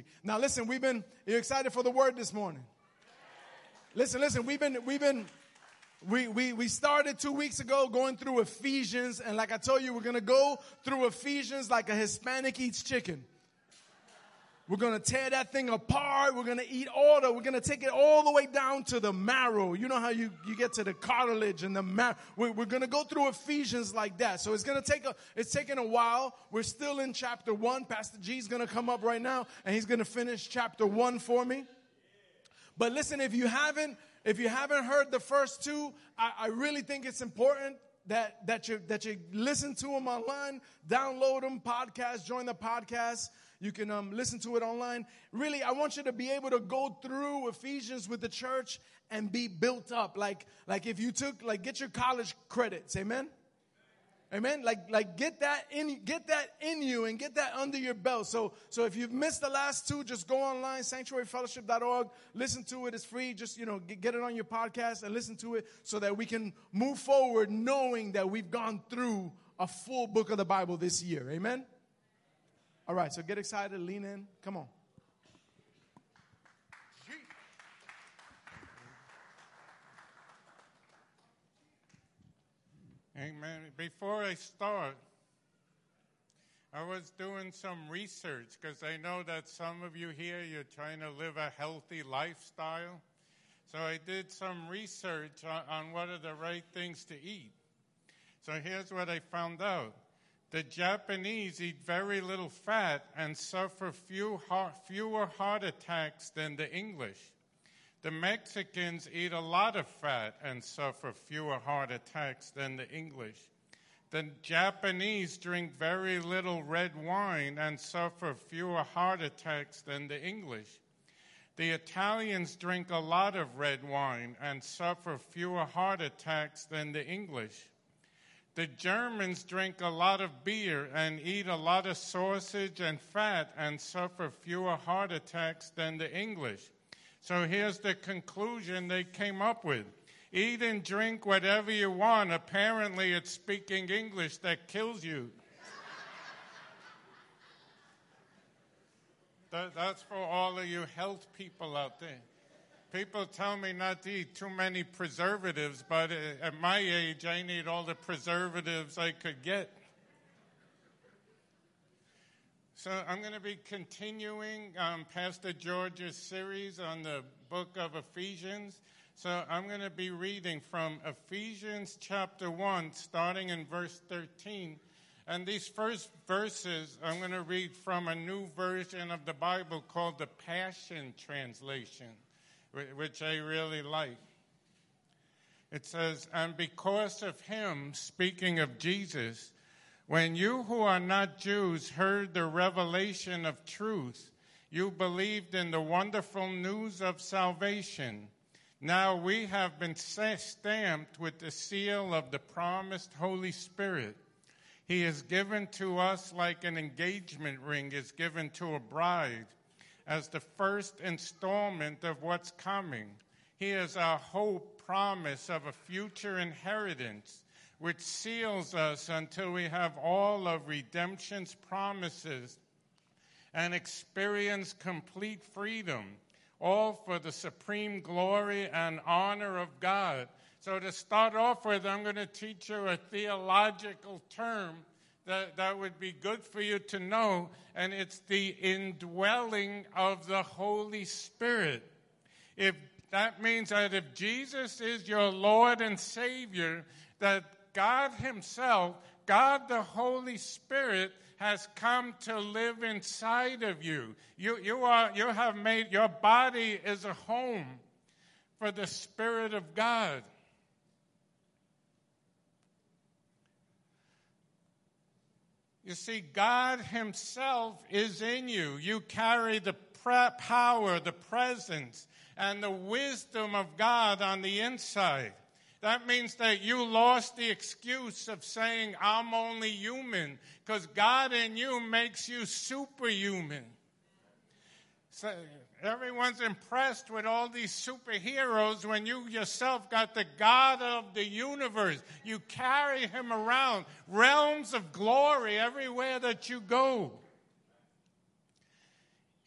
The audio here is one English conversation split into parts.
speak. Now listen, we've been you excited for the word this morning. Listen, listen, we've been we've been we, we, we started two weeks ago going through Ephesians, and like I told you, we're gonna go through Ephesians like a Hispanic eats chicken. We're going to tear that thing apart. We're going to eat all the, we're going to take it all the way down to the marrow. You know how you, you get to the cartilage and the marrow. We're, we're going to go through Ephesians like that. So it's going to take a, it's taking a while. We're still in chapter one. Pastor G is going to come up right now and he's going to finish chapter one for me. But listen, if you haven't, if you haven't heard the first two, I, I really think it's important that, that you, that you listen to them online, download them, podcast, join the podcast. You can um, listen to it online. Really, I want you to be able to go through Ephesians with the church and be built up. Like, like if you took, like, get your college credits. Amen. Amen. Like, like get that in, get that in you and get that under your belt. So, so if you've missed the last two, just go online, sanctuaryfellowship.org, listen to it. It's free. Just, you know, get, get it on your podcast and listen to it so that we can move forward knowing that we've gone through a full book of the Bible this year. Amen. All right, so get excited, lean in. Come on. Amen. Before I start, I was doing some research because I know that some of you here, you're trying to live a healthy lifestyle. So I did some research on, on what are the right things to eat. So here's what I found out. The Japanese eat very little fat and suffer few heart, fewer heart attacks than the English. The Mexicans eat a lot of fat and suffer fewer heart attacks than the English. The Japanese drink very little red wine and suffer fewer heart attacks than the English. The Italians drink a lot of red wine and suffer fewer heart attacks than the English. The Germans drink a lot of beer and eat a lot of sausage and fat and suffer fewer heart attacks than the English. So here's the conclusion they came up with. Eat and drink whatever you want. Apparently, it's speaking English that kills you. that, that's for all of you health people out there. People tell me not to eat too many preservatives, but at my age, I need all the preservatives I could get. So I'm going to be continuing um, Pastor George's series on the book of Ephesians. So I'm going to be reading from Ephesians chapter 1, starting in verse 13. And these first verses, I'm going to read from a new version of the Bible called the Passion Translation which I really like. It says, And because of him, speaking of Jesus, when you who are not Jews heard the revelation of truth, you believed in the wonderful news of salvation. Now we have been stamped with the seal of the promised Holy Spirit. He is given to us like an engagement ring is given to a bride as the first installment of what's coming. He is our hope, promise of a future inheritance, which seals us until we have all of redemption's promises and experience complete freedom, all for the supreme glory and honor of God. So, to start off with, I'm going to teach you a theological term that, that would be good for you to know, and it's the indwelling of the Holy Spirit. If that means that if Jesus is your Lord and Savior, that God Himself, God the Holy Spirit, has come to live inside of you. You, you, are, you have made, your body is a home for the Spirit of God. You see, God Himself is in you. You carry the power, the presence, and the wisdom of God on the inside. That means that you lost the excuse of saying, I'm only human, because God in you makes you superhuman. So everyone's impressed with all these superheroes when you yourself got the God of the universe. You carry him around, realms of glory everywhere that you go.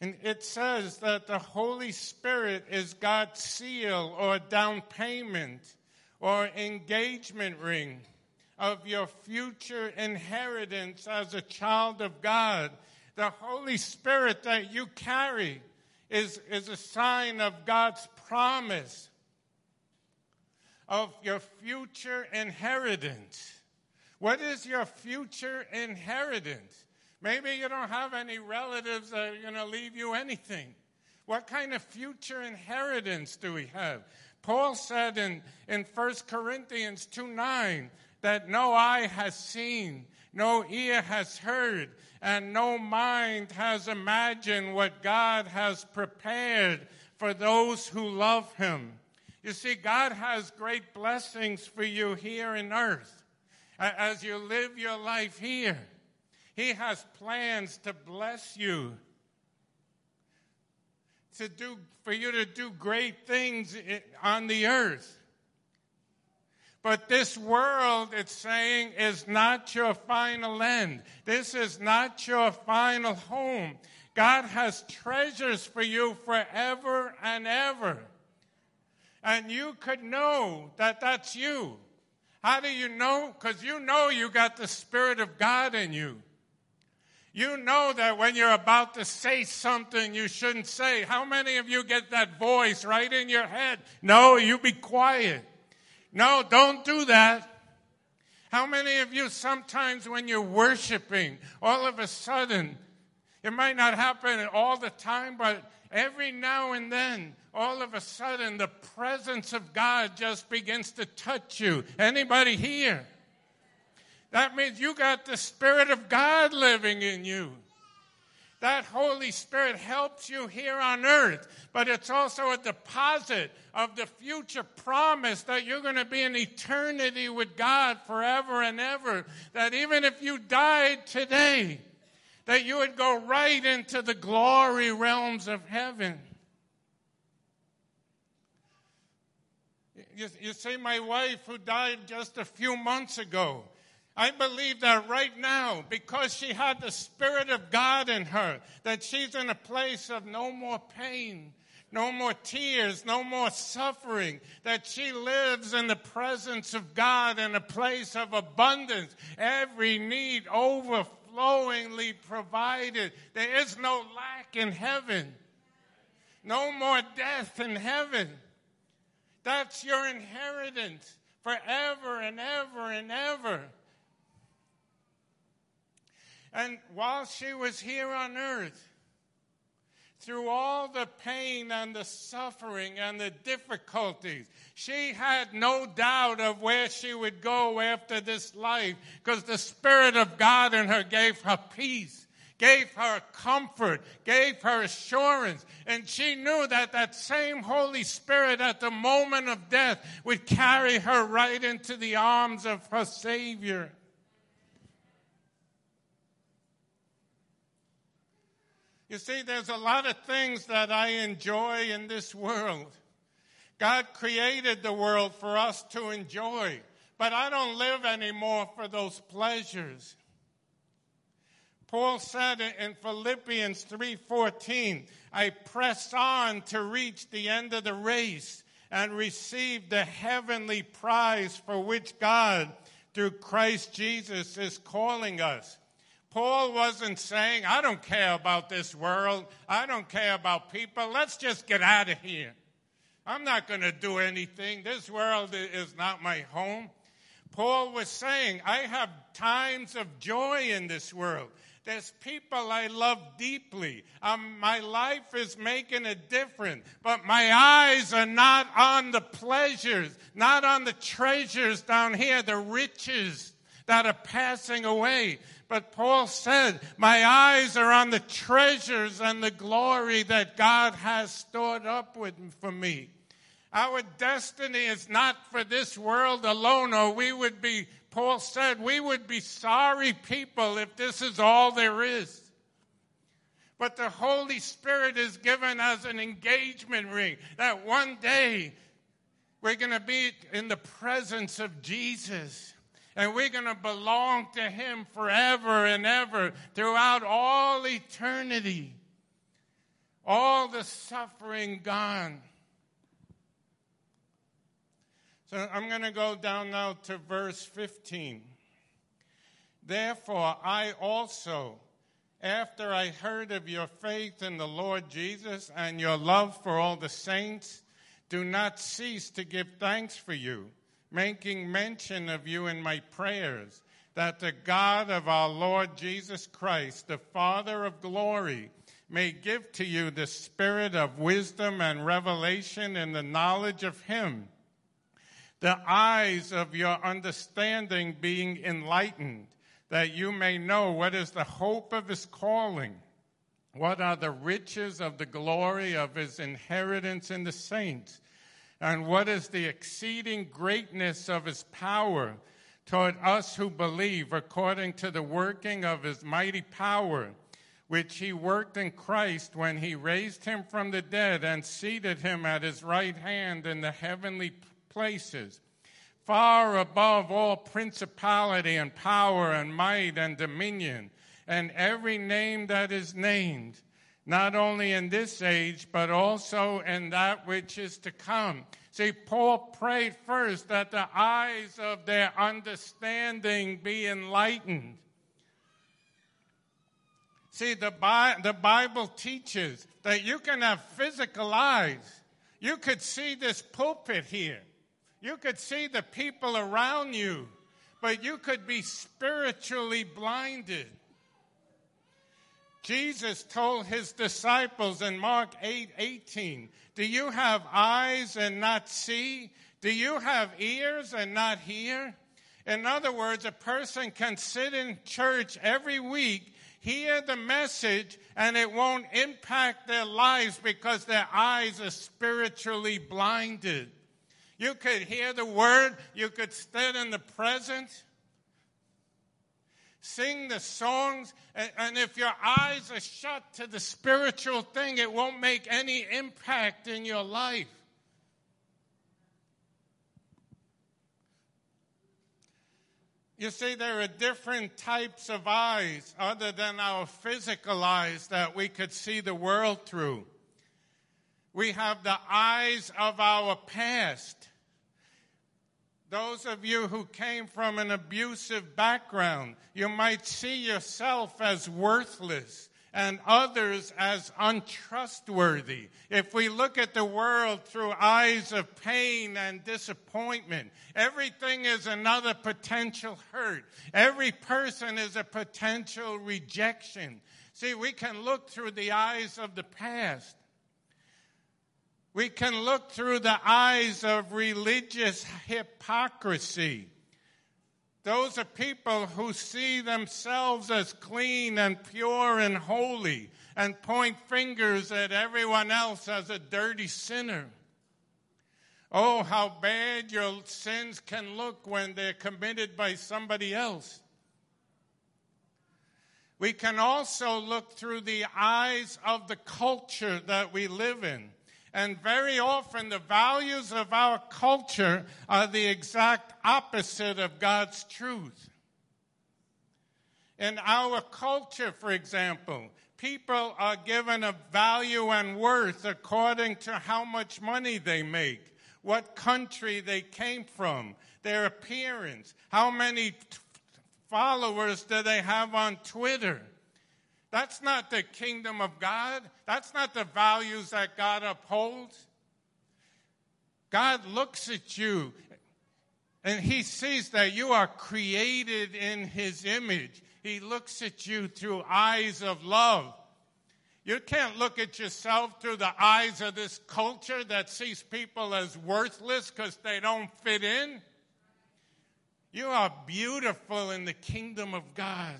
And it says that the Holy Spirit is God's seal or down payment or engagement ring of your future inheritance as a child of God. The Holy Spirit that you carry is, is a sign of God's promise of your future inheritance. What is your future inheritance? Maybe you don't have any relatives that are going to leave you anything. What kind of future inheritance do we have? Paul said in, in 1 Corinthians 2 9 that no eye has seen, no ear has heard, and no mind has imagined what God has prepared for those who love Him. You see, God has great blessings for you here in earth as you live your life here. He has plans to bless you, to do, for you to do great things on the earth. But this world, it's saying, is not your final end. This is not your final home. God has treasures for you forever and ever. And you could know that that's you. How do you know? Because you know you got the Spirit of God in you. You know that when you're about to say something you shouldn't say. How many of you get that voice right in your head? No, you be quiet. No, don't do that. How many of you sometimes when you're worshiping, all of a sudden, it might not happen all the time, but every now and then, all of a sudden, the presence of God just begins to touch you. Anybody here? That means you got the Spirit of God living in you. That Holy Spirit helps you here on earth, but it's also a deposit of the future promise that you're going to be in eternity with God forever and ever. That even if you died today, that you would go right into the glory realms of heaven. You, you see, my wife, who died just a few months ago, I believe that right now, because she had the Spirit of God in her, that she's in a place of no more pain, no more tears, no more suffering, that she lives in the presence of God in a place of abundance, every need overflowingly provided. There is no lack in heaven, no more death in heaven. That's your inheritance forever and ever and ever. And while she was here on earth, through all the pain and the suffering and the difficulties, she had no doubt of where she would go after this life because the Spirit of God in her gave her peace, gave her comfort, gave her assurance. And she knew that that same Holy Spirit at the moment of death would carry her right into the arms of her Savior. You see, there's a lot of things that I enjoy in this world. God created the world for us to enjoy, but I don't live anymore for those pleasures. Paul said in Philippians 3:14, I press on to reach the end of the race and receive the heavenly prize for which God through Christ Jesus is calling us. Paul wasn't saying, I don't care about this world. I don't care about people. Let's just get out of here. I'm not going to do anything. This world is not my home. Paul was saying, I have times of joy in this world. There's people I love deeply. Um, my life is making a difference, but my eyes are not on the pleasures, not on the treasures down here, the riches that are passing away. But Paul said, My eyes are on the treasures and the glory that God has stored up with, for me. Our destiny is not for this world alone, or we would be, Paul said, we would be sorry people if this is all there is. But the Holy Spirit is given as an engagement ring that one day we're going to be in the presence of Jesus and we're going to belong to Him forever and ever throughout all eternity. all the suffering gone. So I'm going to go down now to verse 15. Therefore, I also, after I heard of your faith in the Lord Jesus and your love for all the saints, do not cease to give thanks for you, making mention of you in my prayers, that the God of our Lord Jesus Christ, the Father of glory, may give to you the spirit of wisdom and revelation in the knowledge of him the eyes of your understanding being enlightened, that you may know what is the hope of his calling, what are the riches of the glory of his inheritance in the saints, and what is the exceeding greatness of his power toward us who believe, according to the working of his mighty power, which he worked in Christ when he raised him from the dead and seated him at his right hand in the heavenly places, far above all principality and power and might and dominion, and every name that is named, not only in this age, but also in that which is to come. See, Paul prayed first that the eyes of their understanding be enlightened. See, the, Bi- the Bible teaches that you can have physical eyes. You could see this pulpit here. You could see the people around you, but you could be spiritually blinded. Jesus told his disciples in Mark 8 18, Do you have eyes and not see? Do you have ears and not hear? In other words, a person can sit in church every week, hear the message, and it won't impact their lives because their eyes are spiritually blinded. You could hear the word, you could stand in the presence, sing the songs, and, and, if your eyes are shut to the spiritual thing, it won't make any impact in your life. You see, there are different types of eyes other than our physical eyes that we could see the world through. We have the eyes of our past. Those of you who came from an abusive background, you might see yourself as worthless and others as untrustworthy. If we look at the world through eyes of pain and disappointment, everything is another potential hurt. Every person is a potential rejection. See, we can look through the eyes of the past we can look through the eyes of religious hypocrisy. Those are people who see themselves as clean and pure and holy and point fingers at everyone else as a dirty sinner. Oh, how bad your sins can look when they're committed by somebody else. We can also look through the eyes of the culture that we live in. And very often, the values of our culture are the exact opposite of God's truth. In our culture, for example, people are given a value and worth according to how much money they make, what country they came from, their appearance, how many followers do they have on Twitter that's not the kingdom of God. That's not the values that God upholds. God looks at you and he sees that you are created in his image. He looks at you through eyes of love. You can't look at yourself through the eyes of this culture that sees people as worthless because they don't fit in. You are beautiful in the kingdom of God.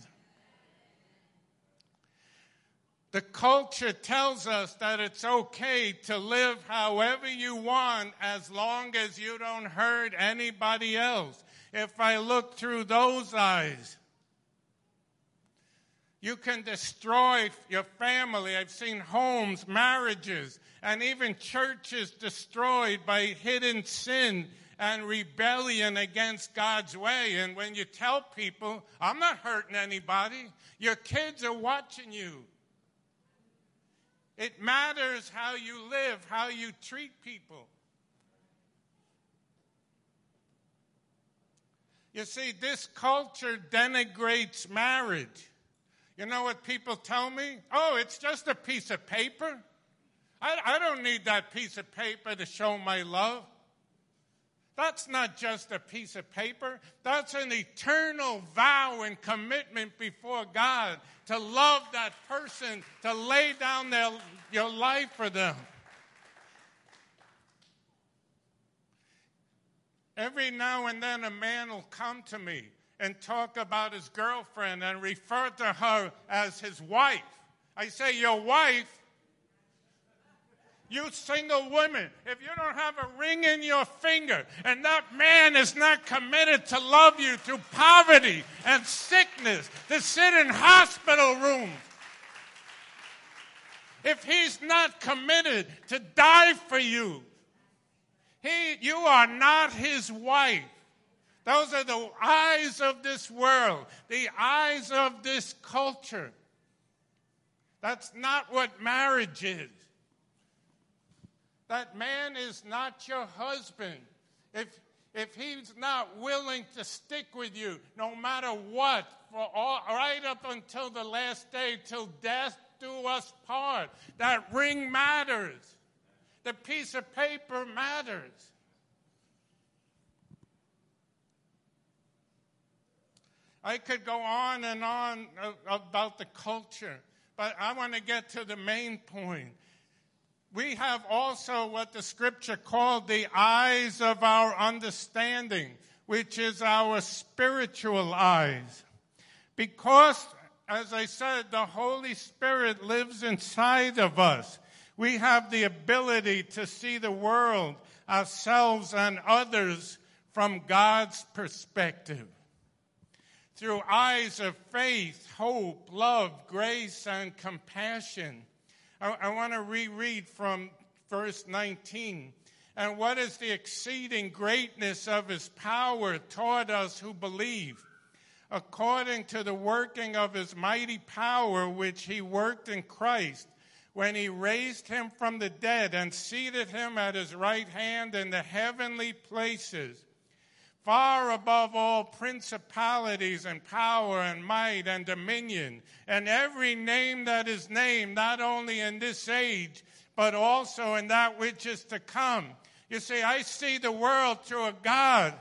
The culture tells us that it's okay to live however you want as long as you don't hurt anybody else. If I look through those eyes, you can destroy your family. I've seen homes, marriages, and even churches destroyed by hidden sin and rebellion against God's way. And when you tell people, I'm not hurting anybody, your kids are watching you. It matters how you live, how you treat people. You see, this culture denigrates marriage. You know what people tell me? Oh, it's just a piece of paper. I, I don't need that piece of paper to show my love. That's not just a piece of paper. That's an eternal vow and commitment before God to love that person, to lay down their, your life for them. Every now and then, a man will come to me and talk about his girlfriend and refer to her as his wife. I say, Your wife? You single women, if you don't have a ring in your finger and that man is not committed to love you through poverty and sickness, to sit in hospital rooms, if he's not committed to die for you, he, you are not his wife. Those are the eyes of this world, the eyes of this culture. That's not what marriage is. That man is not your husband. If, if he's not willing to stick with you, no matter what, for all, right up until the last day, till death do us part, that ring matters. The piece of paper matters. I could go on and on about the culture, but I want to get to the main point. We have also what the scripture called the eyes of our understanding, which is our spiritual eyes. Because, as I said, the Holy Spirit lives inside of us we have the ability to see the world, ourselves, and others from God's perspective. Through eyes of faith, hope, love, grace, and compassion. I, I want to reread from verse 19. And what is the exceeding greatness of his power toward us who believe? According to the working of his mighty power, which he worked in Christ when he raised him from the dead and seated him at his right hand in the heavenly places, far above all principalities and power and might and dominion, and every name that is named, not only in this age, but also in that which is to come. You see, I see the world through a God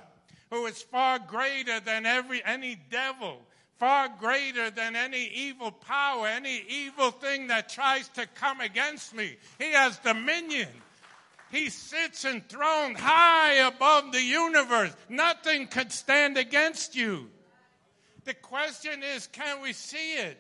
who is far greater than every any devil far greater than any evil power, any evil thing that tries to come against me. He has dominion. He sits enthroned high above the universe. Nothing could stand against you. The question is, can we see it?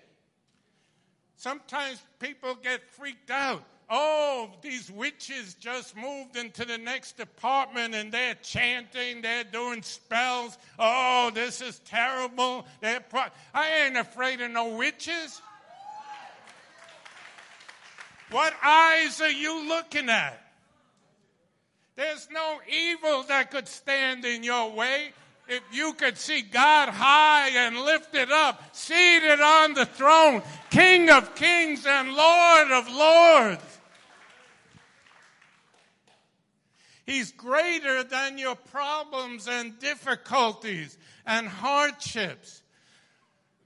Sometimes people get freaked out. Oh, these witches just moved into the next apartment and they're chanting, they're doing spells. Oh, this is terrible. Pro- I ain't afraid of no witches. What eyes are you looking at? There's no evil that could stand in your way. If you could see God high and lifted up, seated on the throne, King of kings and Lord of lords. He's greater than your problems and difficulties and hardships.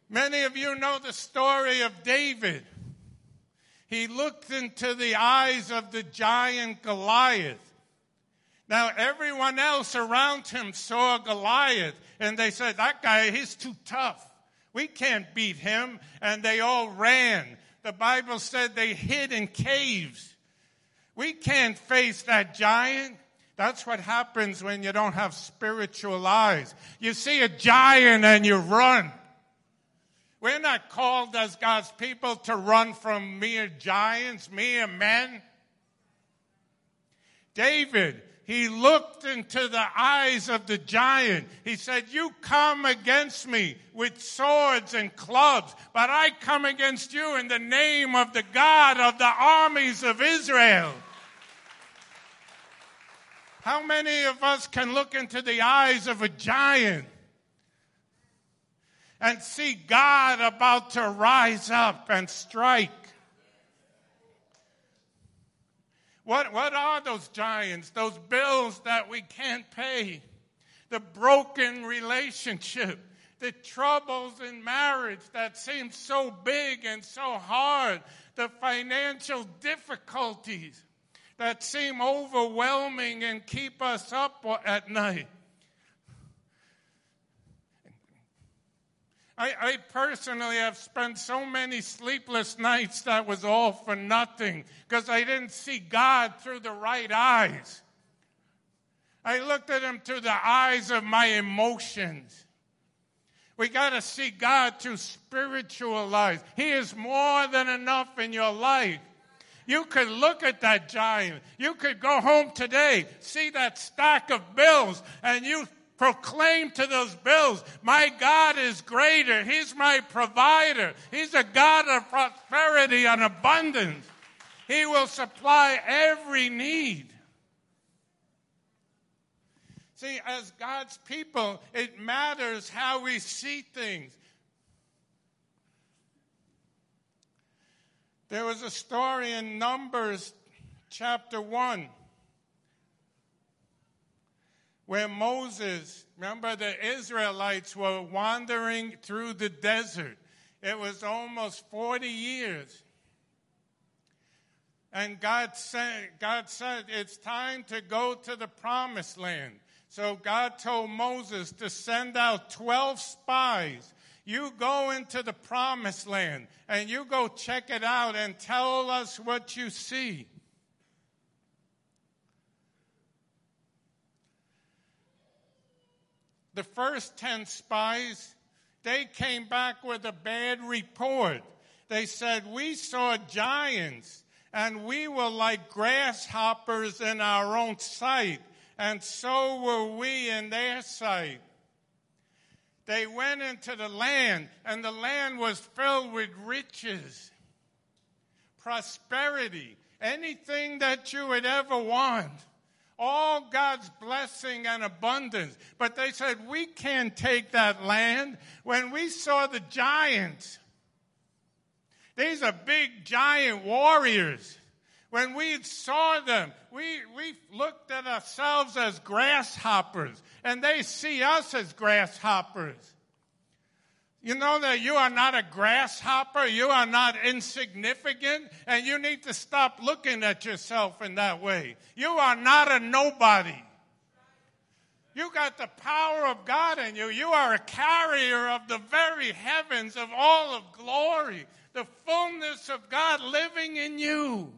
Many of you know the story of David. He looked into the eyes of the giant Goliath. Now, everyone else around him saw Goliath and they said, That guy, he's too tough. We can't beat him. And they all ran. The Bible said they hid in caves. We can't face that giant. That's what happens when you don't have spiritual eyes. You see a giant and you run. We're not called as God's people to run from mere giants, mere men. David, he looked into the eyes of the giant. He said, You come against me with swords and clubs, but I come against you in the name of the God of the armies of Israel. How many of us can look into the eyes of a giant and see God about to rise up and strike? What, what are those giants, those bills that we can't pay? The broken relationship, the troubles in marriage that seem so big and so hard, the financial difficulties that seem overwhelming and keep us up at night. I, I, personally have spent so many sleepless nights that was all for nothing because I didn't see God through the right eyes. I looked at Him through the eyes of my emotions. We got to see God through spiritual eyes. He is more than enough in your life. You could look at that giant. You could go home today, see that stack of bills, and you proclaim to those bills, my God is greater. He's my provider. He's a God of prosperity and abundance. He will supply every need. See, as God's people, it matters how we see things. There was a story in Numbers chapter 1 where Moses, remember the Israelites were wandering through the desert. It was almost 40 years. And God said, God said, it's time to go to the promised land. So God told Moses to send out 12 spies. You go into the promised land and you go check it out and tell us what you see. The first 10 spies, they came back with a bad report. They said, We saw giants and we were like grasshoppers in our own sight, and so were we in their sight. They went into the land, and the land was filled with riches, prosperity, anything that you would ever want all God's blessing and abundance. But they said, we can't take that land. When we saw the giants, these are big giant warriors. When we saw them, we, we looked at ourselves as grasshoppers, and they see us as grasshoppers. You know that you are not a grasshopper, you are not insignificant, and you need to stop looking at yourself in that way. You are not a nobody. You got the power of God in you. You are a carrier of the very heavens of all of glory, the fullness of God living in you.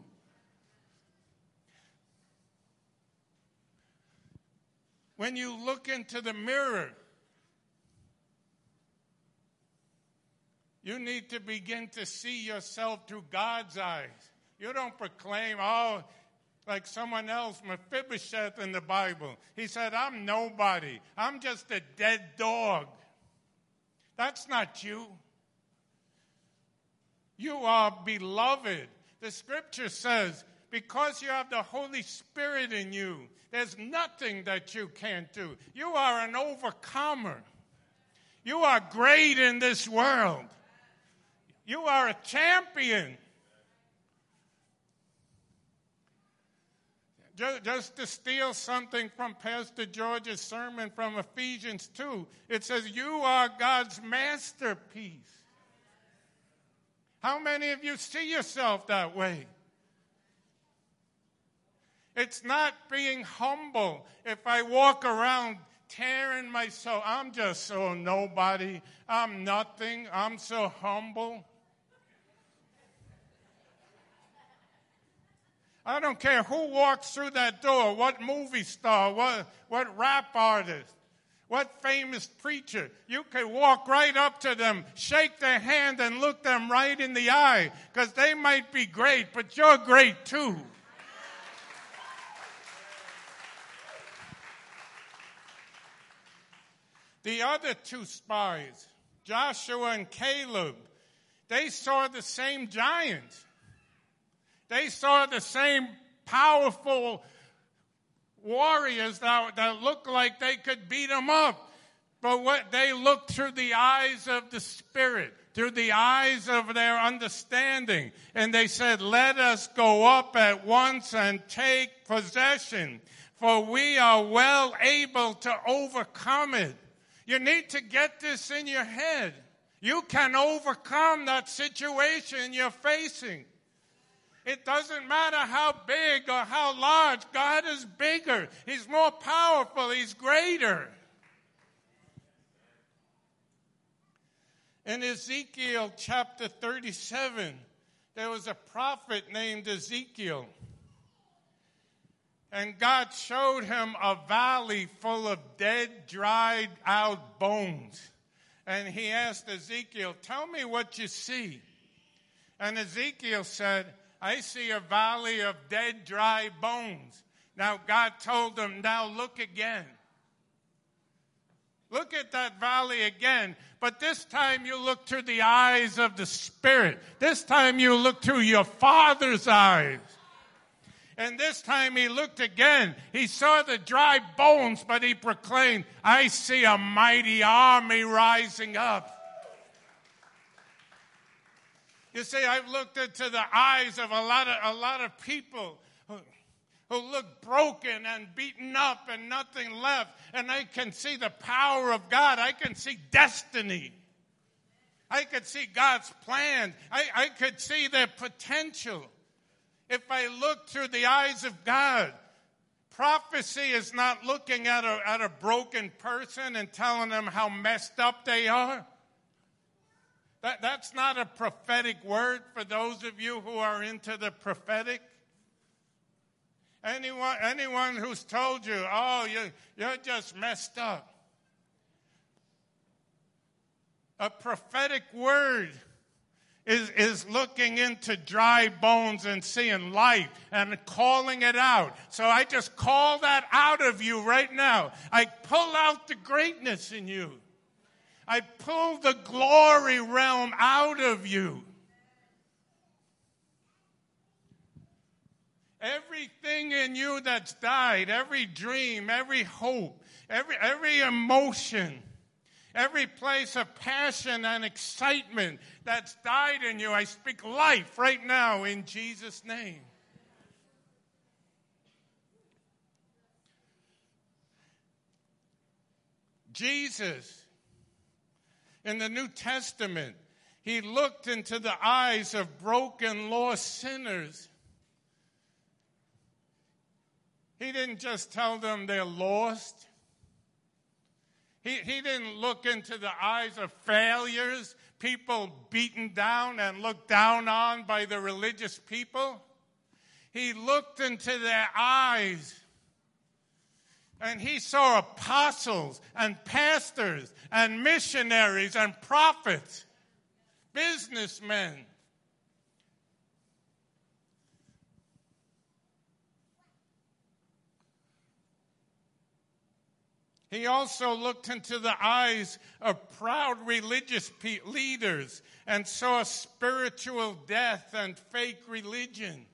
When you look into the mirror, You need to begin to see yourself through God's eyes. You don't proclaim, oh, like someone else, Mephibosheth in the Bible. He said, I'm nobody. I'm just a dead dog. That's not you. You are beloved. The scripture says, because you have the Holy Spirit in you, there's nothing that you can't do. You are an overcomer. You are great in this world. You are a champion. Just to steal something from Pastor George's sermon from Ephesians 2, it says, You are God's masterpiece. How many of you see yourself that way? It's not being humble if I walk around tearing myself. I'm just so nobody. I'm nothing. I'm so humble. I don't care who walks through that door, what movie star, what, what rap artist, what famous preacher. You can walk right up to them, shake their hand, and look them right in the eye because they might be great, but you're great too. The other two spies, Joshua and Caleb, they saw the same giant. They saw the same powerful warriors that, that looked like they could beat them up. But what they looked through the eyes of the Spirit, through the eyes of their understanding, and they said, Let us go up at once and take possession, for we are well able to overcome it. You need to get this in your head. You can overcome that situation you're facing. It doesn't matter how big or how large, God is bigger. He's more powerful. He's greater. In Ezekiel chapter 37, there was a prophet named Ezekiel. And God showed him a valley full of dead, dried out bones. And he asked Ezekiel, Tell me what you see. And Ezekiel said, I see a valley of dead, dry bones. Now God told him, Now look again. Look at that valley again. But this time you look through the eyes of the Spirit. This time you look through your Father's eyes. And this time he looked again. He saw the dry bones, but he proclaimed, I see a mighty army rising up. You see, I've looked into the eyes of a lot of, a lot of people who look broken and beaten up and nothing left. And I can see the power of God. I can see destiny. I could see God's plan. I, I could see their potential. If I look through the eyes of God, prophecy is not looking at a, at a broken person and telling them how messed up they are. That, that's not a prophetic word for those of you who are into the prophetic. Anyone, anyone who's told you, oh, you, you're just messed up. A prophetic word is, is looking into dry bones and seeing light and calling it out. So I just call that out of you right now. I pull out the greatness in you. I pull the glory realm out of you. Everything in you that's died, every dream, every hope, every, every emotion, every place of passion and excitement that's died in you, I speak life right now in Jesus' name. Jesus, in the New Testament, he looked into the eyes of broken, lost sinners He didn't just tell them they're lost. He, he didn't look into the eyes of failures, people beaten down and looked down on by the religious people. He looked into their eyes and he saw apostles and pastors and missionaries and prophets, businessmen, He also looked into the eyes of proud religious pe- leaders and saw spiritual death and fake religion.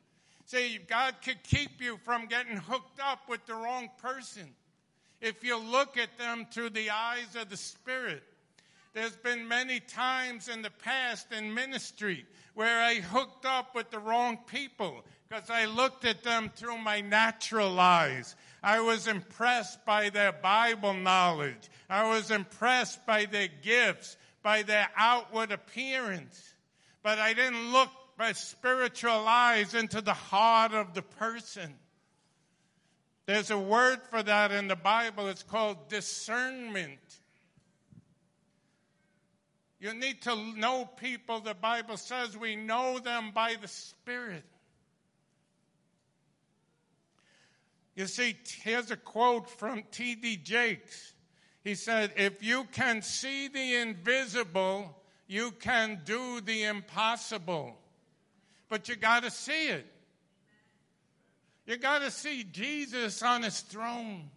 See, God could keep you from getting hooked up with the wrong person if you look at them through the eyes of the Spirit. There's been many times in the past in ministry where I hooked up with the wrong people because I looked at them through my natural eyes. I was impressed by their Bible knowledge. I was impressed by their gifts, by their outward appearance. But I didn't look by spiritual eyes into the heart of the person. There's a word for that in the Bible. It's called discernment. You need to know people. The Bible says we know them by the Spirit. You see, here's a quote from T.D. Jakes. He said, If you can see the invisible, you can do the impossible. But you got to see it. You got to see Jesus on his throne.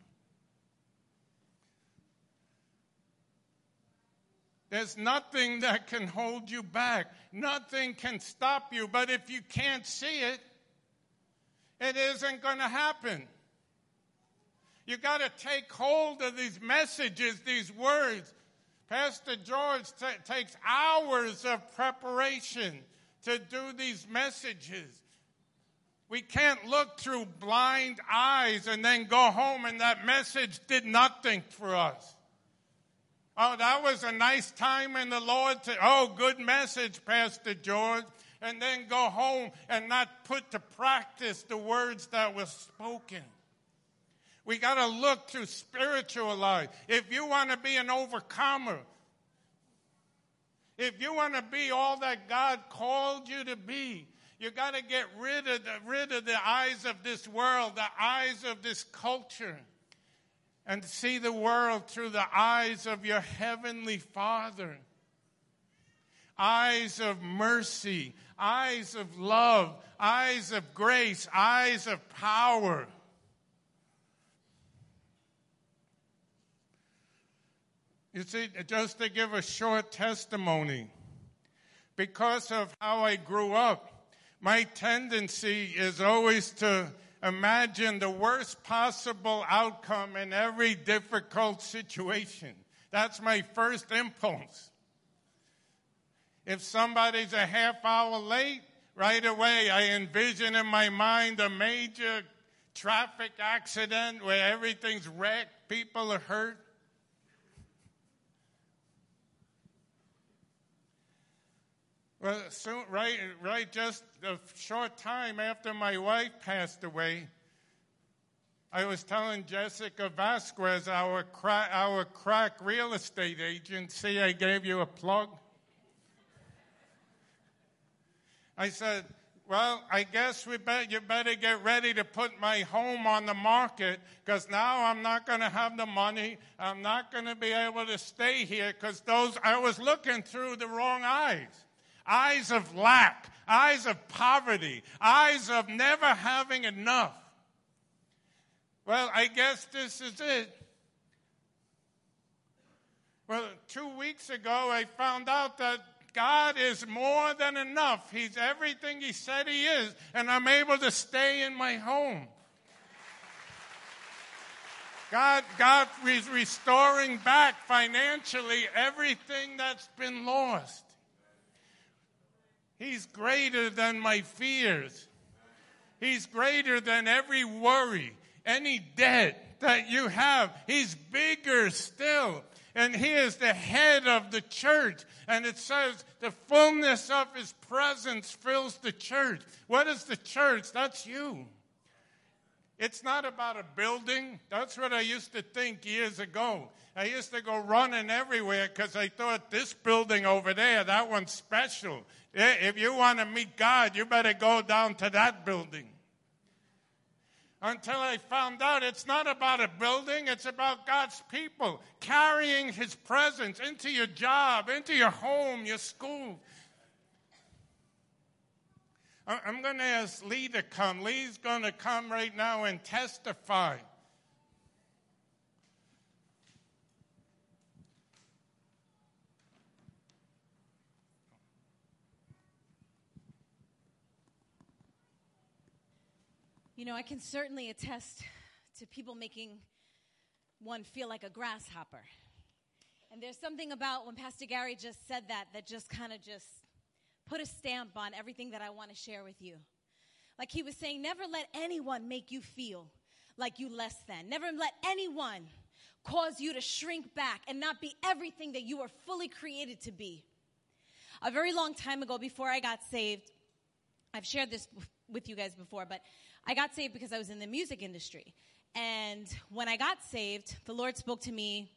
There's nothing that can hold you back. Nothing can stop you. But if you can't see it, it isn't going to happen. You got to take hold of these messages, these words. Pastor George t- takes hours of preparation to do these messages. We can't look through blind eyes and then go home and that message did nothing for us. Oh, that was a nice time in the Lord to, oh, good message, Pastor George. And then go home and not put to practice the words that were spoken. We got to look through spiritual life. If you want to be an overcomer, if you want to be all that God called you to be, you got to get rid of the, rid of the eyes of this world, the eyes of this culture, and see the world through the eyes of your heavenly Father. Eyes of mercy, eyes of love, eyes of grace, eyes of power. You see, just to give a short testimony, because of how I grew up, my tendency is always to imagine the worst possible outcome in every difficult situation. That's my first impulse. If somebody's a half hour late, right away I envision in my mind a major traffic accident where everything's wrecked, people are hurt. Well, soon, right, right, just a short time after my wife passed away, I was telling Jessica Vasquez, our crack, our crack real estate agent, see, I gave you a plug. I said, well, I guess we bet you better get ready to put my home on the market because now I'm not going to have the money. I'm not going to be able to stay here because those I was looking through the wrong eyes eyes of lack, eyes of poverty, eyes of never having enough. Well, I guess this is it. Well, two weeks ago, I found out that God is more than enough. He's everything He said He is, and I'm able to stay in my home. God, God is restoring back financially everything that's been lost. He's greater than my fears. He's greater than every worry, any debt that you have. He's bigger still. And he is the head of the church. And it says the fullness of his presence fills the church. What is the church? That's you. It's not about a building. That's what I used to think years ago. I used to go running everywhere because I thought this building over there, that one's special. If you want to meet God, you better go down to that building. Until I found out it's not about a building, it's about God's people carrying His presence into your job, into your home, your school. I'm going to ask Lee to come. Lee's going to come right now and testify. You know, I can certainly attest to people making one feel like a grasshopper. And there's something about when Pastor Gary just said that that just kind of just put a stamp on everything that I want to share with you. Like he was saying, never let anyone make you feel like you less than. Never let anyone cause you to shrink back and not be everything that you were fully created to be. A very long time ago, before I got saved, I've shared this with you guys before, but I got saved because I was in the music industry. And when I got saved, the Lord spoke to me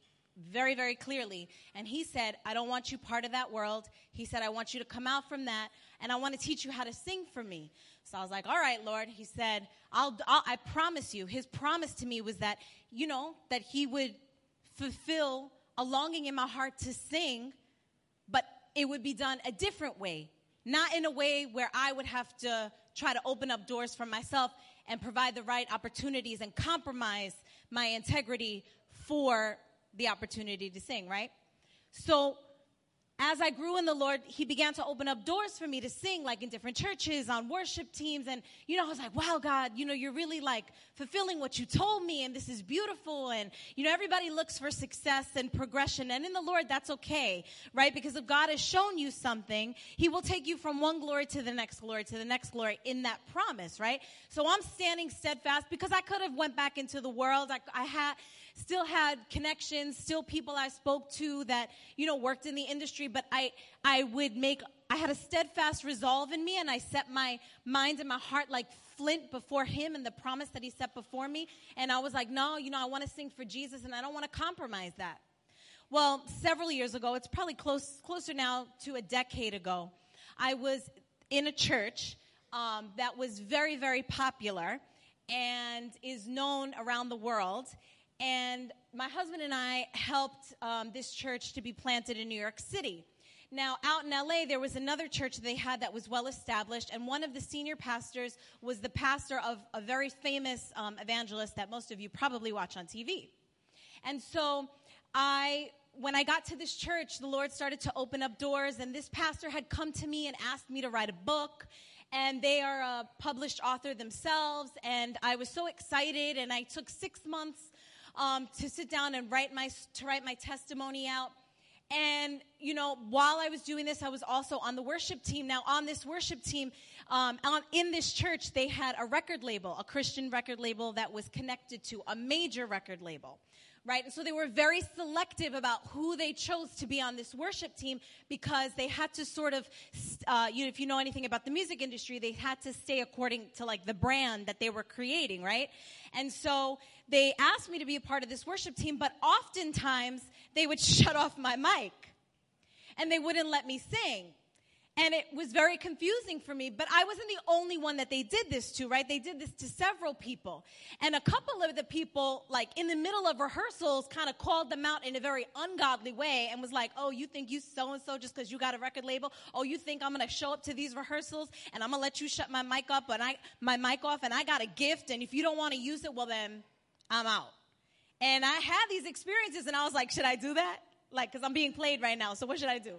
very, very clearly. And he said, I don't want you part of that world. He said, I want you to come out from that and I want to teach you how to sing for me. So I was like, all right, Lord. He said, I'll, I'll, I promise you. His promise to me was that, you know, that he would fulfill a longing in my heart to sing, but it would be done a different way. Not in a way where I would have to try to open up doors for myself and provide the right opportunities and compromise my integrity for the opportunity to sing, right? So as I grew in the Lord, He began to open up doors for me to sing, like in different churches, on worship teams. And, you know, I was like, wow, God, you know, you're really like fulfilling what you told me, and this is beautiful. And, you know, everybody looks for success and progression. And in the Lord, that's okay, right? Because if God has shown you something, He will take you from one glory to the next glory to the next glory in that promise, right? So I'm standing steadfast because I could have went back into the world. I, I had, still had connections, still people I spoke to that, you know, worked in the industry, but I, I would make, I had a steadfast resolve in me and I set my mind and my heart like flint before him and the promise that he set before me. And I was like, no, you know, I want to sing for Jesus and I don't want to compromise that. Well, several years ago, it's probably close, closer now to a decade ago, I was in a church um, that was very, very popular and is known around the world. And my husband and I helped um, this church to be planted in New York City. Now, out in LA, there was another church they had that was well established, and one of the senior pastors was the pastor of a very famous um, evangelist that most of you probably watch on TV. And so, I, when I got to this church, the Lord started to open up doors, and this pastor had come to me and asked me to write a book. And they are a published author themselves, and I was so excited, and I took six months um, to sit down and write my to write my testimony out. And you know, while I was doing this, I was also on the worship team. Now, on this worship team, um, on, in this church, they had a record label, a Christian record label that was connected to a major record label right? And so they were very selective about who they chose to be on this worship team because they had to sort of, uh, you know, if you know anything about the music industry, they had to stay according to like the brand that they were creating, right? And so they asked me to be a part of this worship team, but oftentimes they would shut off my mic and they wouldn't let me sing. And it was very confusing for me, but I wasn't the only one that they did this to, right? They did this to several people. And a couple of the people, like in the middle of rehearsals, kind of called them out in a very ungodly way and was like, oh, you think you so and so just because you got a record label? Oh, you think I'm going to show up to these rehearsals and I'm going to let you shut my mic up and I, my mic off and I got a gift and if you don't want to use it, well then I'm out. And I had these experiences and I was like, should I do that? Like, cause I'm being played right now. So what should I do?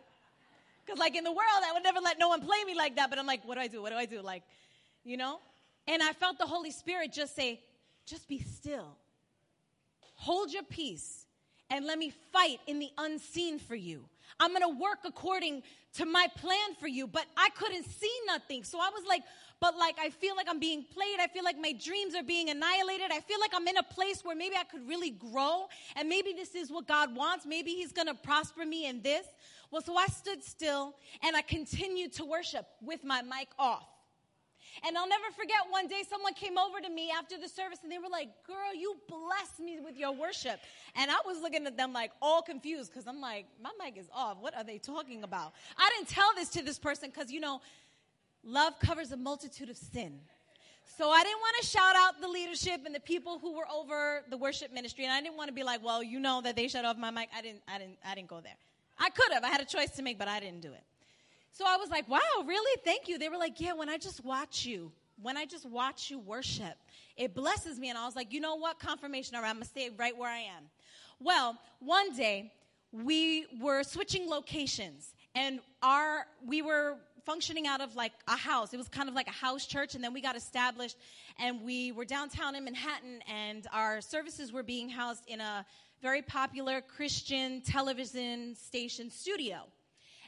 Cause like in the world, I would never let no one play me like that. But I'm like, what do I do? What do I do? Like, you know? And I felt the Holy Spirit just say, just be still. Hold your peace and let me fight in the unseen for you. I'm to work according to my plan for you, but I couldn't see nothing. So I was like, but like I feel like I'm being played. I feel like my dreams are being annihilated. I feel like I'm in a place where maybe I could really grow and maybe this is what God wants. Maybe He's going to prosper me in this. Well, so I stood still and I continued to worship with my mic off. And I'll never forget one day someone came over to me after the service and they were like, Girl, you blessed me with your worship. And I was looking at them like all confused because I'm like, My mic is off. What are they talking about? I didn't tell this to this person because, you know, Love covers a multitude of sin. So I didn't want to shout out the leadership and the people who were over the worship ministry, and I didn't want to be like, "Well, you know that they shut off my mic." I didn't. I didn't. I didn't go there. I could have. I had a choice to make, but I didn't do it. So I was like, "Wow, really? Thank you." They were like, "Yeah, when I just watch you, when I just watch you worship, it blesses me." And I was like, "You know what? Confirmation. All right, I'm gonna stay right where I am." Well, one day we were switching locations, and our we were functioning out of like a house. It was kind of like a house church, and then we got established, and we were downtown in Manhattan, and our services were being housed in a very popular Christian television station studio.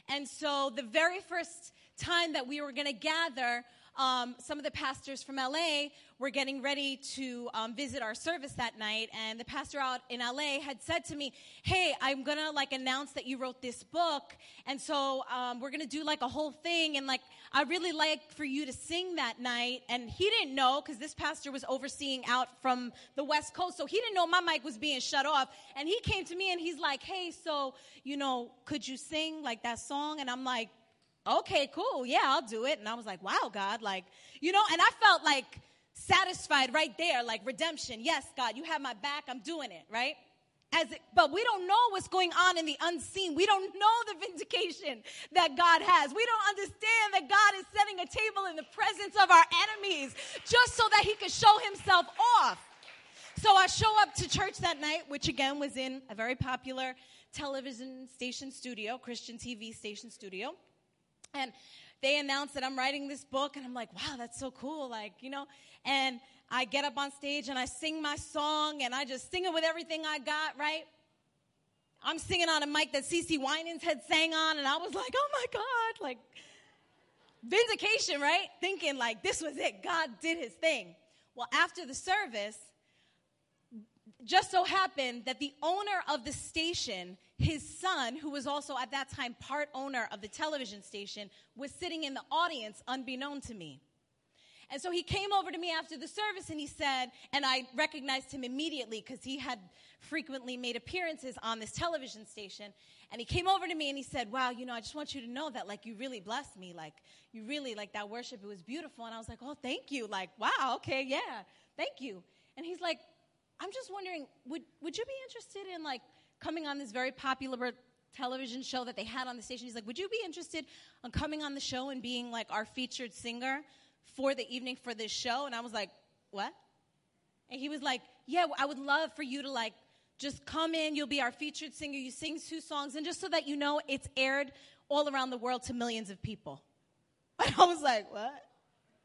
And so the very first time that we were going to gather, um, some of the pastors from LA were getting ready to um, visit our service that night, and the pastor out in LA had said to me, "Hey, I'm gonna like announce that you wrote this book, and so um, we're gonna do like a whole thing, and like I really like for you to sing that night." And he didn't know because this pastor was overseeing out from the West Coast, so he didn't know my mic was being shut off. And he came to me and he's like, "Hey, so you know, could you sing like that song?" And I'm like okay, cool. Yeah, I'll do it. And I was like, wow, God, like, you know, and I felt like satisfied right there, like redemption. Yes, God, you have my back. I'm doing it, right? As it, but we don't know what's going on in the unseen. We don't know the vindication that God has. We don't understand that God is setting a table in the presence of our enemies just so that he could show himself off. So I show up to church that night, which again was in a very popular television station studio, Christian TV station studio. And they announced that I'm writing this book, and I'm like, wow, that's so cool. Like, you know, and I get up on stage and I sing my song, and I just sing it with everything I got, right? I'm singing on a mic that CeCe Winans had sang on, and I was like, oh my God, like, vindication, right? Thinking like this was it. God did his thing. Well, after the service, just so happened that the owner of the station, his son, who was also at that time part owner of the television station, was sitting in the audience unbeknown to me. And so he came over to me after the service and he said, and I recognized him immediately because he had frequently made appearances on this television station. And he came over to me and he said, Wow, you know, I just want you to know that, like, you really blessed me. Like, you really, like, that worship, it was beautiful. And I was like, Oh, thank you. Like, wow, okay, yeah, thank you. And he's like, I'm just wondering, would, would you be interested in, like, coming on this very popular television show that they had on the station? He's like, Would you be interested in coming on the show and being, like, our featured singer? for the evening for this show. And I was like, what? And he was like, yeah, I would love for you to like just come in. You'll be our featured singer. You sing two songs. And just so that you know, it's aired all around the world to millions of people. And I was like, what?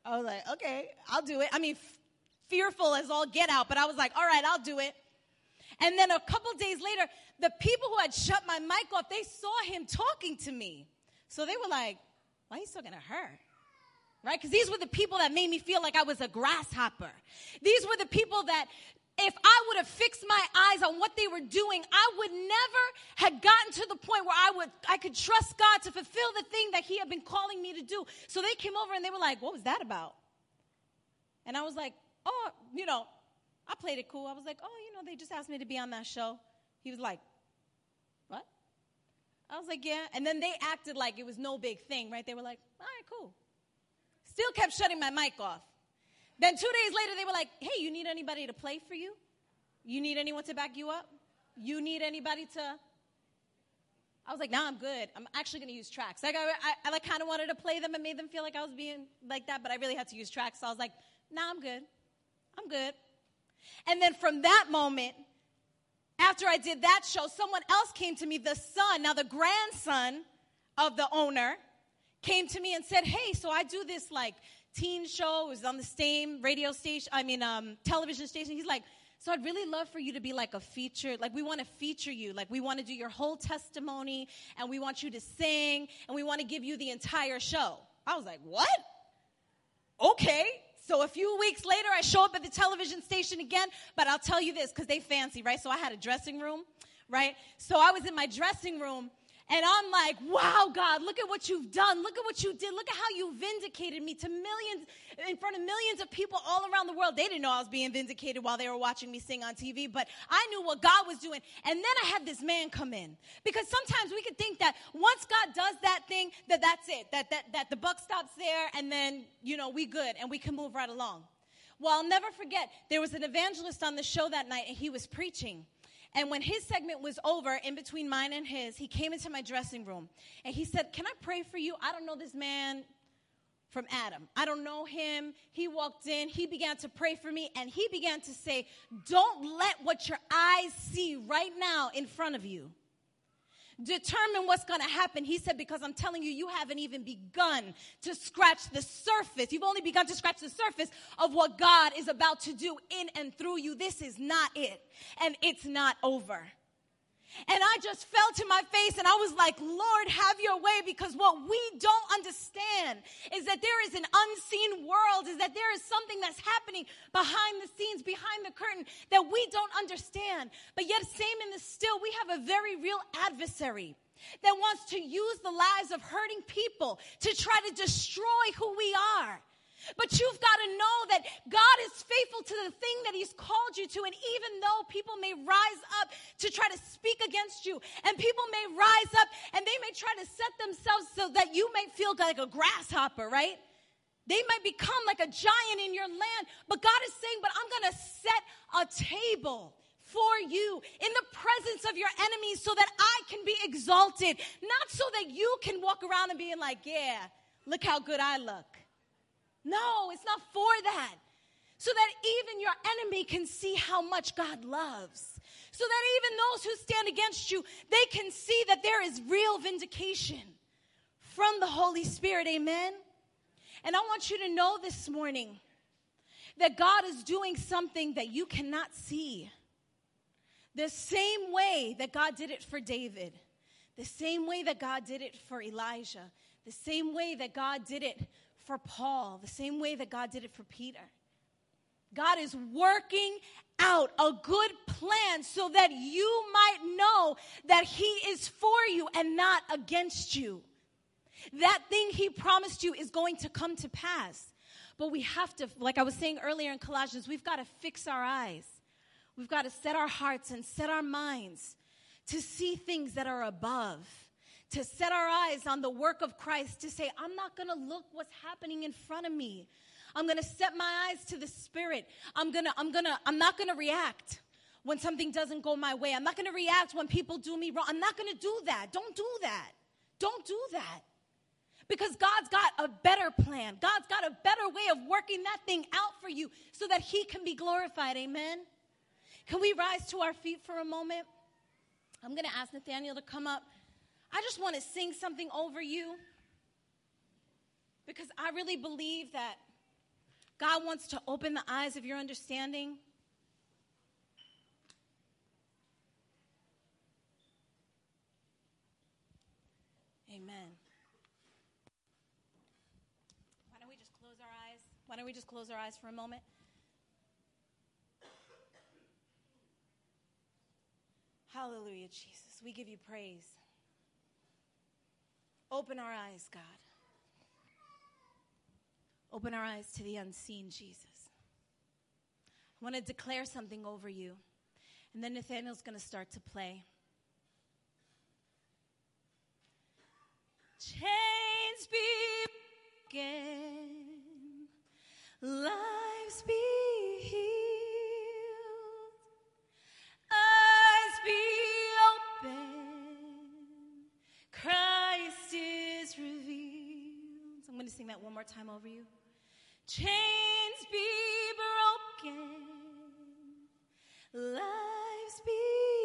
I was like, okay, I'll do it. I mean, fearful as all get out, but I was like, all right, I'll do it. And then a couple days later, the people who had shut my mic off, they saw him talking to me. So they were like, why are you talking to her? right? Because these were the people that made me feel like I was a grasshopper. These were the people that if I would have fixed my eyes on what they were doing, I would never have gotten to the point where I would I could trust God to fulfill the thing that He had been calling me to do. So they came over and they were like, "What was that about?" And I was like, "Oh, you know, I played it cool." I was like, "Oh, you know, they just asked me to be on that show." He was like, "What?" I was like, "Yeah." And then they acted like it was no big thing, right? They were like, "All right, cool." Still kept shutting my mic off. Then two days later, they were like, hey, you need anybody to play for you? You need anyone to back you up? You need anybody to. I was like, nah, I'm good. I'm actually going to use tracks. Like, I, I, I like kind of wanted to play them and made them feel like I was being like that, but I really had to use tracks. So I was like, nah, I'm good. I'm good. And then from that moment, after I did that show, someone else came to me, the son, now the grandson of the owner, came to me and said, Hey, so I do this like teen show. It was on the same radio station, I mean, um, television station. He's like, so I'd really love for you to be like a feature. Like we want to feature you. Like we want to do your whole testimony and we want you to sing and we want to give you the entire show. I was like, what? Okay. So a few weeks later, I show up at the television station again, but I'll tell you this because they fancy, right? So I had a dressing room, right? So I was in my dressing room and I'm like, wow, God, look at what you've done. Look at what you did. Look at how you vindicated me to millions, in front of millions of people all around the world. They didn't know I was being vindicated while they were watching me sing on TV, but I knew what God was doing. And then I had this man come in. Because sometimes we could think that once God does that thing, that that's it, that, that, that the buck stops there, and then, you know, we good and we can move right along. Well, I'll never forget, there was an evangelist on the show that night, and he was preaching. And when his segment was over, in between mine and his, he came into my dressing room and he said, Can I pray for you? I don't know this man from Adam. I don't know him. He walked in, he began to pray for me, and he began to say, Don't let what your eyes see right now in front of you determine what's going to happen. He said, because I'm telling you, you haven't even begun to scratch the surface. You've only begun to scratch the surface of what God is about to do in and through you. This is not it. And it's not over. And I just fell to my face and I was like, Lord, have your way because what we don't understand is that there is an unseen world, is that there is something that's happening behind the scenes, behind the curtain that we don't understand. But yet, same in the still, we have a very real adversary that wants to use the lives of hurting people to try to destroy who we are. But you've got to know that God is faithful to the thing that He's called you to. And even though people may rise up to try to speak against you, and people may rise up and they may try to set themselves so that you may feel like a grasshopper, right? They might become like a giant in your land. But God is saying, But I'm going to set a table for you in the presence of your enemies so that I can be exalted, not so that you can walk around and being like, Yeah, look how good I look. No, it's not for that. So that even your enemy can see how much God loves. so that even those who stand against you, they can see that there is real vindication from the Holy Spirit. Amen. And I want you to know this morning that God is doing something that you cannot see. The same way that God did it for David, the same way that God did it for Elijah, the same way that God did it for Paul, the same way that God did it for Peter. God is working out a good plan so that you might know that He is for you and not against you. That thing He promised you is going to come to pass. But we have to, like I was saying earlier in Colossians, we've got to fix our eyes. We've got to set our hearts and set our minds to see things that are above, to set our eyes on the work of Christ, to say, I'm not going to look what's happening in front of me. I'm going to set my eyes to the Spirit. I'm going to, I'm going to, I'm not going to react when something doesn't go my way. I'm not going to react when people do me wrong. I'm not going to do that. Don't do that. Don't do that. Because God's got a better plan. God's got a better way of working that thing out for you so that He can be glorified. Amen. Can we rise to our feet for a moment? I'm going to ask Nathaniel to come up. I just want to sing something over you because I really believe that God wants to open the eyes of your understanding. Amen. Why don't we just close our eyes? Why don't we just close our eyes for a moment? Hallelujah, Jesus. We give you praise. Open our eyes, God. Open our eyes to the unseen, Jesus. I want to declare something over you. And then Nathaniel's going to start to play. Chains be broken, lives be healed, eyes be To sing that one more time over you. Chains be broken, lives be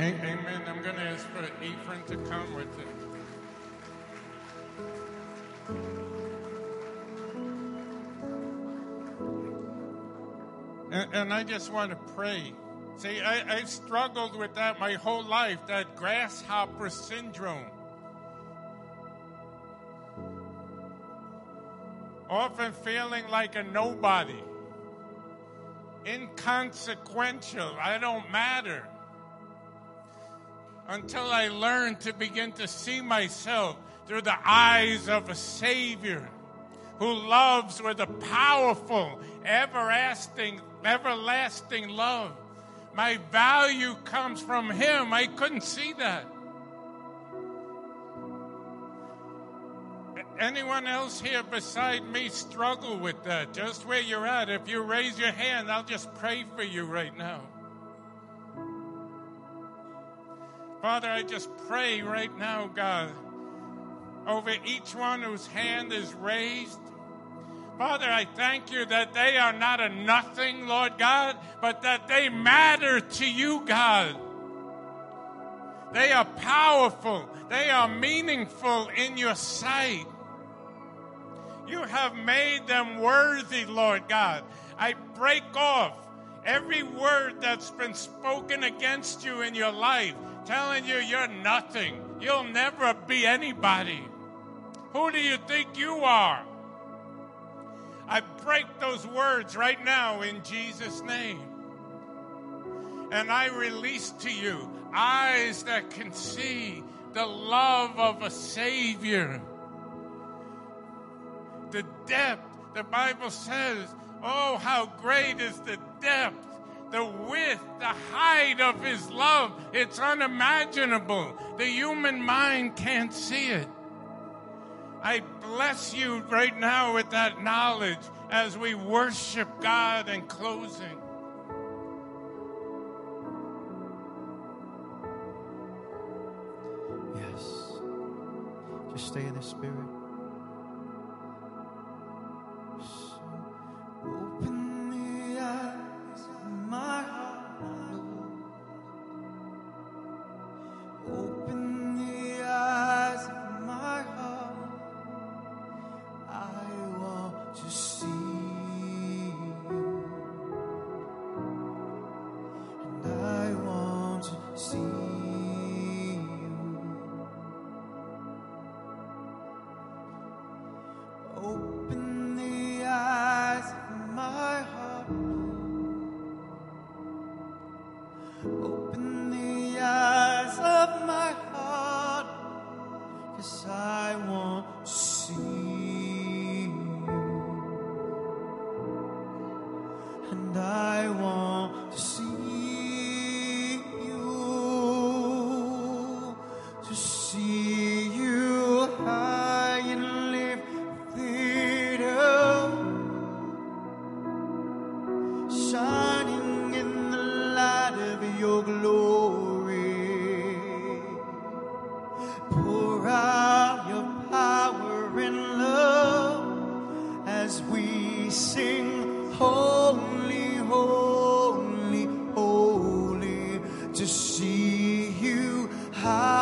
Amen. I'm going to ask for Ephraim to come with it. And, and I just want to pray. See, I, I've struggled with that my whole life, that grasshopper syndrome. Often feeling like a nobody, inconsequential, I don't matter until I learned to begin to see myself through the eyes of a Savior who loves with a powerful, everlasting, everlasting love. My value comes from Him. I couldn't see that. Anyone else here beside me struggle with that? Just where you're at. If you raise your hand, I'll just pray for you right now. Father, I just pray right now, God, over each one whose hand is raised. Father, I thank you that they are not a nothing, Lord God, but that they matter to you, God. They are powerful. They are meaningful in your sight. You have made them worthy, Lord God. I break off every word that's been spoken against you in your life, telling you you're nothing. You'll never be anybody. Who do you think you are? I break those words right now in Jesus' name. And I release to you eyes that can see the love of a Savior. The depth, the Bible says, oh, how great is the depth, the width, the height of His love. It's unimaginable. The human mind can't see it. I bless you right now with that knowledge as we worship God in closing. Yes. Just stay in the spirit. High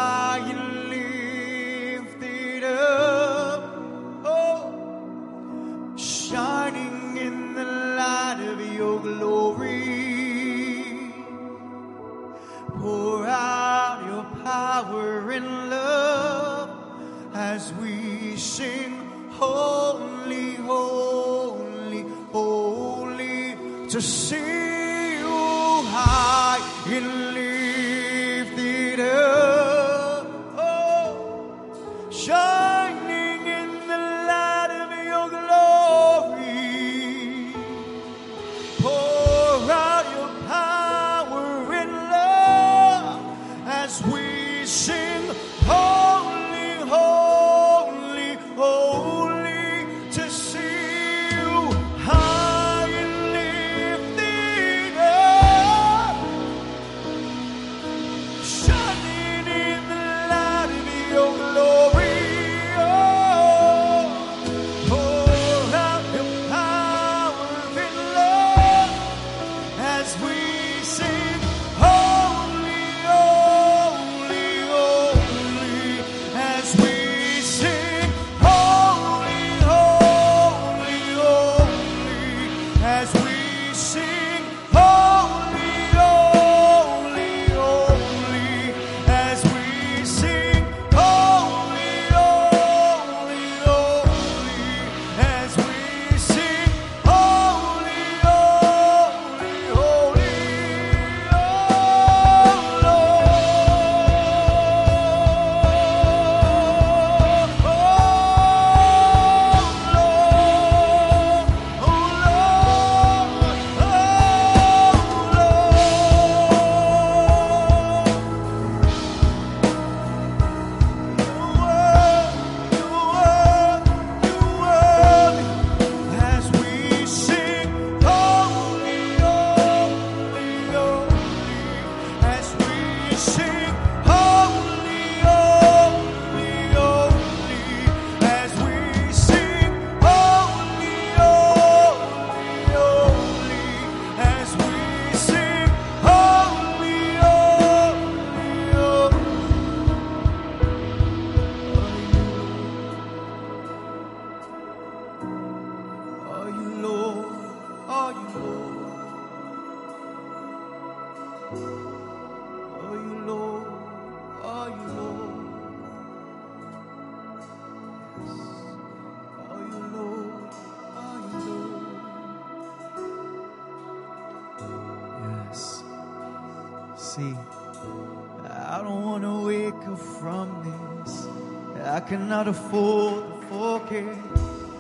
cannot afford to forget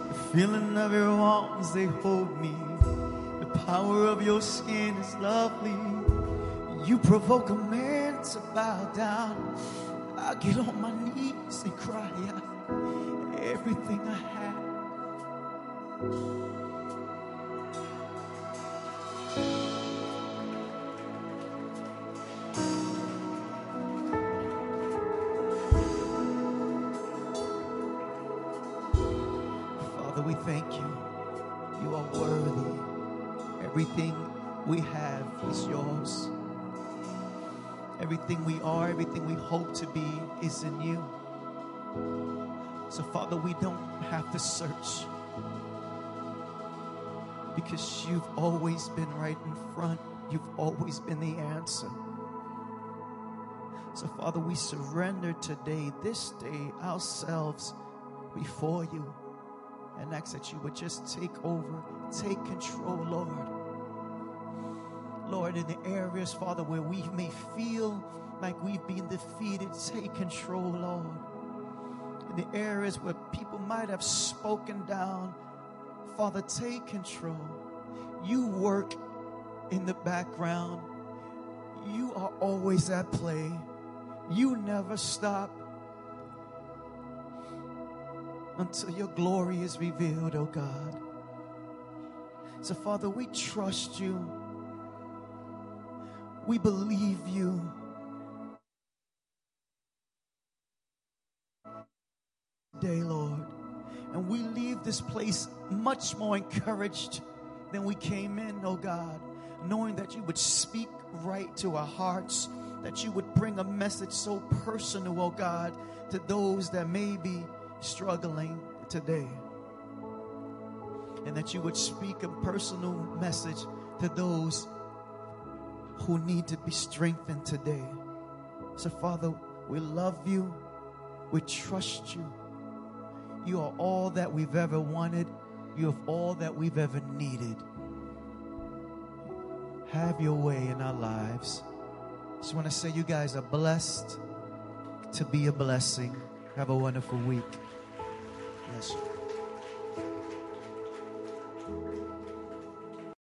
the feeling of your arms, they hold me. The power of your skin is lovely. You provoke a man to bow down. I get on my knees and cry out everything I have. Everything we are, everything we hope to be is in you. So, Father, we don't have to search because you've always been right in front. You've always been the answer. So, Father, we surrender today, this day, ourselves before you and ask that you would just take over, take control, Lord. Lord, in the areas, Father, where we may feel like we've been defeated, take control, Lord. In the areas where people might have spoken down, Father, take control. You work in the background, you are always at play, you never stop until your glory is revealed, oh God. So, Father, we trust you. We believe you. Day, Lord. And we leave this place much more encouraged than we came in, oh God, knowing that you would speak right to our hearts, that you would bring a message so personal, oh God, to those that may be struggling today. And that you would speak a personal message to those who need to be strengthened today. So, Father, we love you. We trust you. You are all that we've ever wanted. You have all that we've ever needed. Have your way in our lives. Just want to say you guys are blessed to be a blessing. Have a wonderful week. Yes.